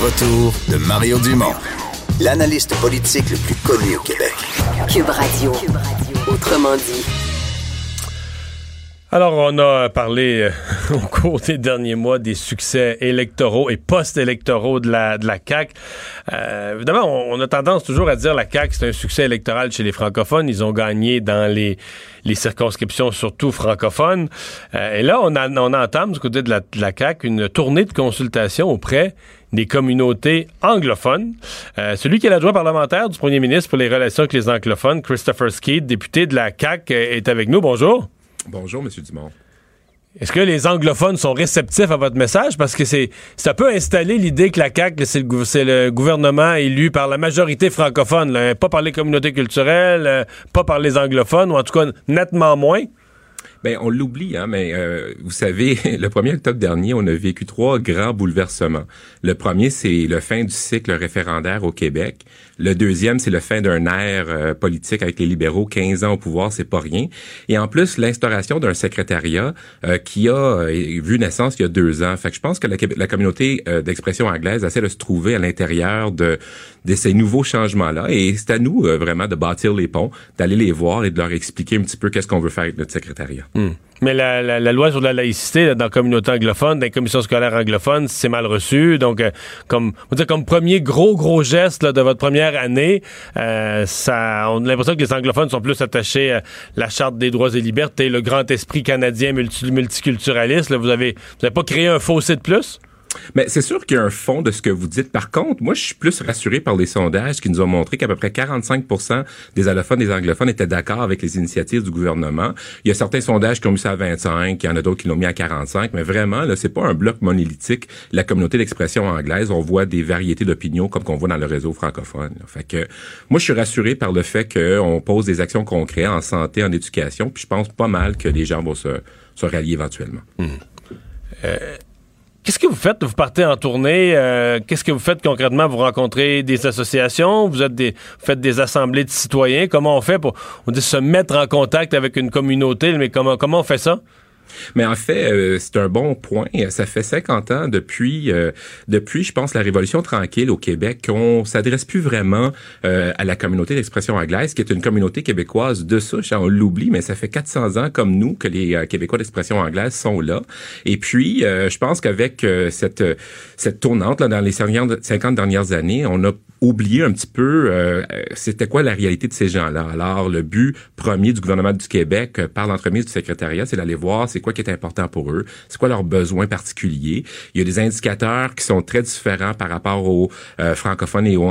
retour de Mario Dumont, l'analyste politique le plus connu au Québec. Cube Radio. Autrement dit. Alors, on a parlé euh, au cours des derniers mois des succès électoraux et post-électoraux de la, de la CAQ. Euh, évidemment, on, a tendance toujours à dire la CAQ, c'est un succès électoral chez les francophones. Ils ont gagné dans les, les circonscriptions, surtout francophones. Euh, et là, on, a, on entame du côté de la, de CAQ une tournée de consultation auprès des communautés anglophones. Euh, celui qui est l'adjoint parlementaire du premier ministre pour les relations avec les anglophones, Christopher Skeet, député de la CAQ, est avec nous. Bonjour. Bonjour, M. Dumont. Est-ce que les anglophones sont réceptifs à votre message? Parce que c'est ça peut installer l'idée que la CAQ, c'est le, gouvernement élu par la majorité francophone, pas par les communautés culturelles, euh, pas par les anglophones, ou en tout cas nettement moins. Ben, on l'oublie, hein, mais euh, vous savez, le 1er octobre dernier, on a vécu trois grands bouleversements. Le premier, c'est le fin du cycle référendaire au Québec. Le deuxième, c'est le fin d'un ère euh, politique avec les libéraux. 15 ans au pouvoir, c'est pas rien. Et en plus, l'instauration d'un secrétariat euh, qui a vu naissance il y a deux ans. Fait que je pense que la, la communauté d'expression anglaise essaie de se trouver à l'intérieur de, de ces nouveaux changements-là. Et c'est à nous vraiment de bâtir les ponts, d'aller les voir et de leur expliquer un petit peu qu'est-ce qu'on veut faire avec notre secrétariat. Hmm. Mais la, loi sur la laïcité dans la communauté anglophone, dans les commissions scolaires anglophones, c'est mal reçu. Donc, euh, comme on comme premier gros gros geste de votre première année, euh, on a l'impression que les anglophones sont plus attachés à la charte des droits et libertés, le grand esprit canadien multiculturaliste. vous avez, vous avez pas créé un fossé de plus? Mais c'est sûr qu'il y a un fond de ce que vous dites. Par contre, moi, je suis plus rassuré par les sondages qui nous ont montré qu'à peu près 45 des allophones et des anglophones étaient d'accord avec les initiatives du gouvernement. Il y a certains sondages qui ont mis ça à 25, il y en a d'autres qui l'ont mis à 45, mais vraiment, là, c'est pas un bloc monolithique. La communauté d'expression anglaise, on voit des variétés d'opinions comme qu'on voit dans le réseau francophone. Fait que, moi, je suis rassuré par le fait qu'on pose des actions concrètes en santé, en éducation, puis je pense pas mal que les gens vont se, se rallier éventuellement. Mmh. Euh Qu'est-ce que vous faites? Vous partez en tournée. Euh, qu'est-ce que vous faites concrètement? Vous rencontrez des associations? Vous, êtes des, faites des assemblées de citoyens? Comment on fait pour on dit, se mettre en contact avec une communauté? Mais comment, comment on fait ça? Mais en fait, euh, c'est un bon point. Ça fait 50 ans depuis, euh, depuis, je pense, la Révolution tranquille au Québec, qu'on s'adresse plus vraiment euh, à la communauté d'expression anglaise, qui est une communauté québécoise de souche. On l'oublie, mais ça fait 400 ans, comme nous, que les Québécois d'expression anglaise sont là. Et puis, je pense qu'avec cette cette tournante là, dans les 50 dernières années, on a oublié un petit peu c'était quoi la réalité de ces gens-là? Alors, le but premier du gouvernement du Québec par l'entremise du secrétariat, c'est d'aller voir c'est quoi qui est important pour eux, c'est quoi leurs besoins particuliers. Il y a des indicateurs qui sont très différents par rapport aux euh, francophones et aux,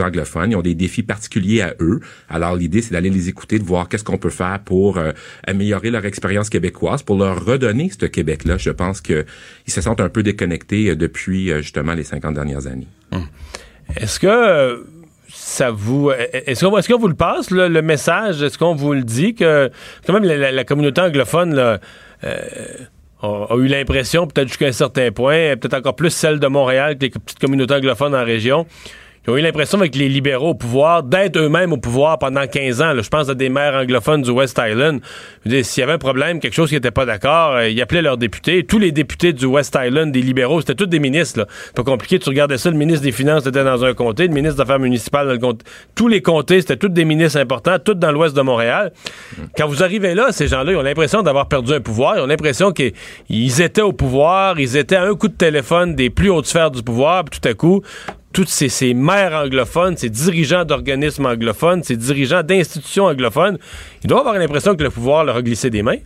anglophones. Ils ont des défis particuliers à eux. Alors l'idée, c'est d'aller les écouter, de voir qu'est-ce qu'on peut faire pour euh, améliorer leur expérience québécoise, pour leur redonner ce Québec-là. Je pense qu'ils se sentent un peu déconnectés euh, depuis justement les 50 dernières années. Hum. Est-ce que ça vous. Est-ce qu'on vous le passe, le, message? Est-ce qu'on vous le dit que quand même la, communauté anglophone euh, a, eu l'impression, peut-être jusqu'à un certain point, peut-être encore plus celle de Montréal que les petites communautés anglophones en région, ils ont eu l'impression avec les libéraux au pouvoir d'être eux-mêmes au pouvoir pendant 15 ans. je pense à des maires anglophones du West Island. S'il y avait un problème, quelque chose qui n'était pas d'accord, euh, ils appelaient leurs députés. Tous les députés du West Island, des libéraux, c'était tous des ministres. Là. Pas compliqué, tu regardais ça, le ministre des Finances était dans un comté, le ministre des Affaires municipales dans le comté. Tous les comtés, c'était tous des ministres importants, tous dans l'ouest de Montréal. Quand vous arrivez là, ces gens-là, ils ont l'impression d'avoir perdu un pouvoir. Ils ont l'impression qu'ils étaient au pouvoir, ils étaient à un coup de téléphone des plus hautes sphères du pouvoir, puis tout à coup, toutes ces, ces maires anglophones, ces dirigeants d'organismes anglophones, ces dirigeants d'institutions anglophones, ils doivent avoir l'impression que le pouvoir leur a glissé des mains.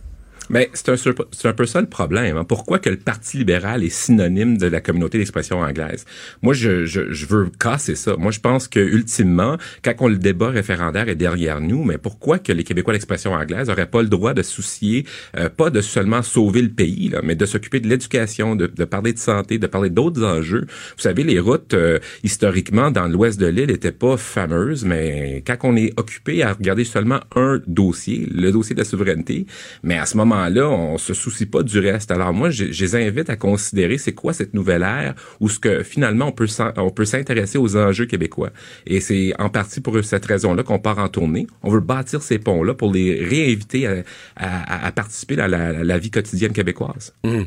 Mais c'est un, peu ça le problème. Hein. Pourquoi que le Parti libéral est synonyme de la communauté d'expression anglaise? Moi, je, je, je, veux casser ça. Moi, je pense que ultimement, quand on le débat référendaire est derrière nous, mais pourquoi que les Québécois d'expression anglaise n'auraient pas le droit de soucier, euh, pas de seulement sauver le pays, là, mais de s'occuper de l'éducation, de, de, parler de santé, de parler d'autres enjeux? Vous savez, les routes, euh, historiquement, dans l'ouest de l'île, n'étaient pas fameuses, mais quand on est occupé à regarder seulement un dossier, le dossier de la souveraineté, mais à ce moment là on se soucie pas du reste. Alors moi, je, les invite à considérer c'est quoi cette nouvelle ère où ce que finalement on peut s'intéresser aux enjeux québécois. Et c'est en partie pour cette raison-là qu'on part en tournée. On veut bâtir ces ponts-là pour les réinviter à, participer à la, vie quotidienne québécoise. Mmh.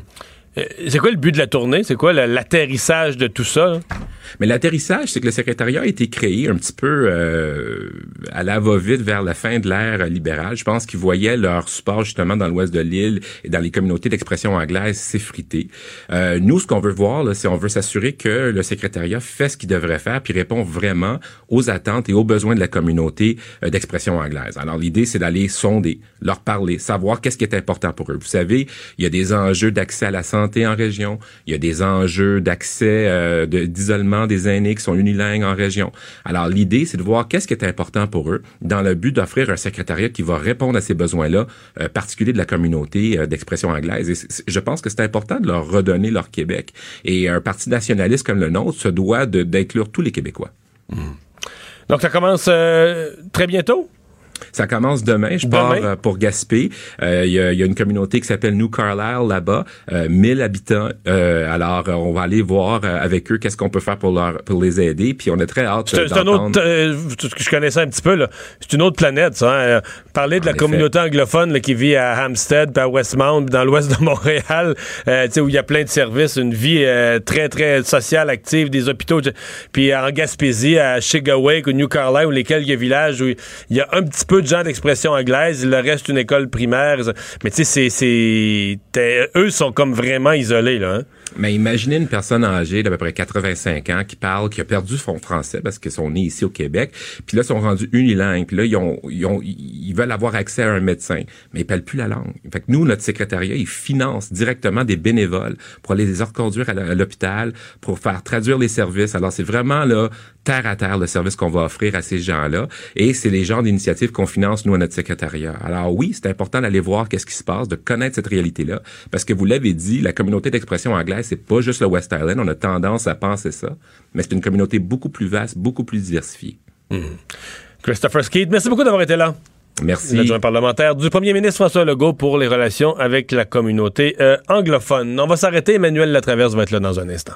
Euh, c'est quoi le but de la tournée? C'est quoi l'atterrissage de tout ça? Mais l'atterrissage, c'est que le secrétariat a été créé un petit peu euh, à la va-vite vers la fin de l'ère libérale. Je pense qu'ils voyaient leur support justement dans l'ouest de l'île et dans les communautés d'expression anglaise s'effriter. Euh, nous, ce qu'on veut voir, c'est on veut s'assurer que le secrétariat fait ce qu'il devrait faire puis répond vraiment aux attentes et aux besoins de la communauté euh, d'expression anglaise. Alors l'idée, c'est d'aller sonder, leur parler, savoir qu'est-ce qui est important pour eux. Vous savez, il y a des enjeux d'accès à la santé en région, il y a des enjeux d'accès euh, des aînés qui sont unilingues en région. Alors l'idée, c'est de voir qu'est-ce qui est important pour eux dans le but d'offrir un secrétariat qui va répondre à ces besoins-là, euh, particuliers de la communauté euh, d'expression anglaise. Et je pense que c'est important de leur redonner leur Québec. Et un parti nationaliste comme le nôtre se doit d'inclure tous les Québécois. Mmh. Donc ça commence euh, très bientôt? Ça commence demain. Je pars euh, pour Gaspé. Euh, il y, a, y, a, une communauté qui s'appelle New Carlisle là-bas, euh, 1000 habitants. Euh, alors, on va aller voir avec eux qu'est-ce qu'on peut faire pour leur pour les aider. Puis on est très hâte. C'est un autre. je connaissais un petit peu là. C'est une autre planète, ça. Hein? Parler de la communauté anglophone là, qui vit à Hampstead, puis à Westmount, dans l'ouest de Montréal, où il y a plein de services, une vie très très sociale, active, des hôpitaux. Puis en Gaspésie, à Chigawake ou New Carlisle, où les quelques villages où il y a un petit peu de gens d'expression anglaise, il leur reste une école primaire. Mais tu sais, c'est, eux sont comme vraiment isolés, là. Hein? Mais imaginez une personne âgée d'à peu près 85 ans qui parle, qui a perdu son français parce qu'ils sont nés ici au Québec, puis là, ils sont rendus unilingues, puis là, ils, ont, ils, ont, ils veulent avoir accès à un médecin, mais ils parlent plus la langue. Fait que nous, notre secrétariat, il finance directement des bénévoles pour aller les reconduire à l'hôpital, pour faire traduire les services. Alors, c'est vraiment, là, terre à terre le service qu'on va offrir à ces gens-là, et c'est les genres d'initiatives qu'on finance, nous, à notre secrétariat. Alors oui, c'est important d'aller voir qu'est-ce qui se passe, de connaître cette réalité-là, parce que vous l'avez dit, la communauté d'expression anglaise c'est pas juste le West Island. On a tendance à penser ça, mais c'est une communauté beaucoup plus vaste, beaucoup plus diversifiée. Hmm. Christopher Skeet, merci beaucoup d'avoir été là. Merci. L'adjoint parlementaire du premier ministre François Legault pour les relations avec la communauté euh, anglophone. On va s'arrêter. Emmanuel Latraverse va être là dans un instant.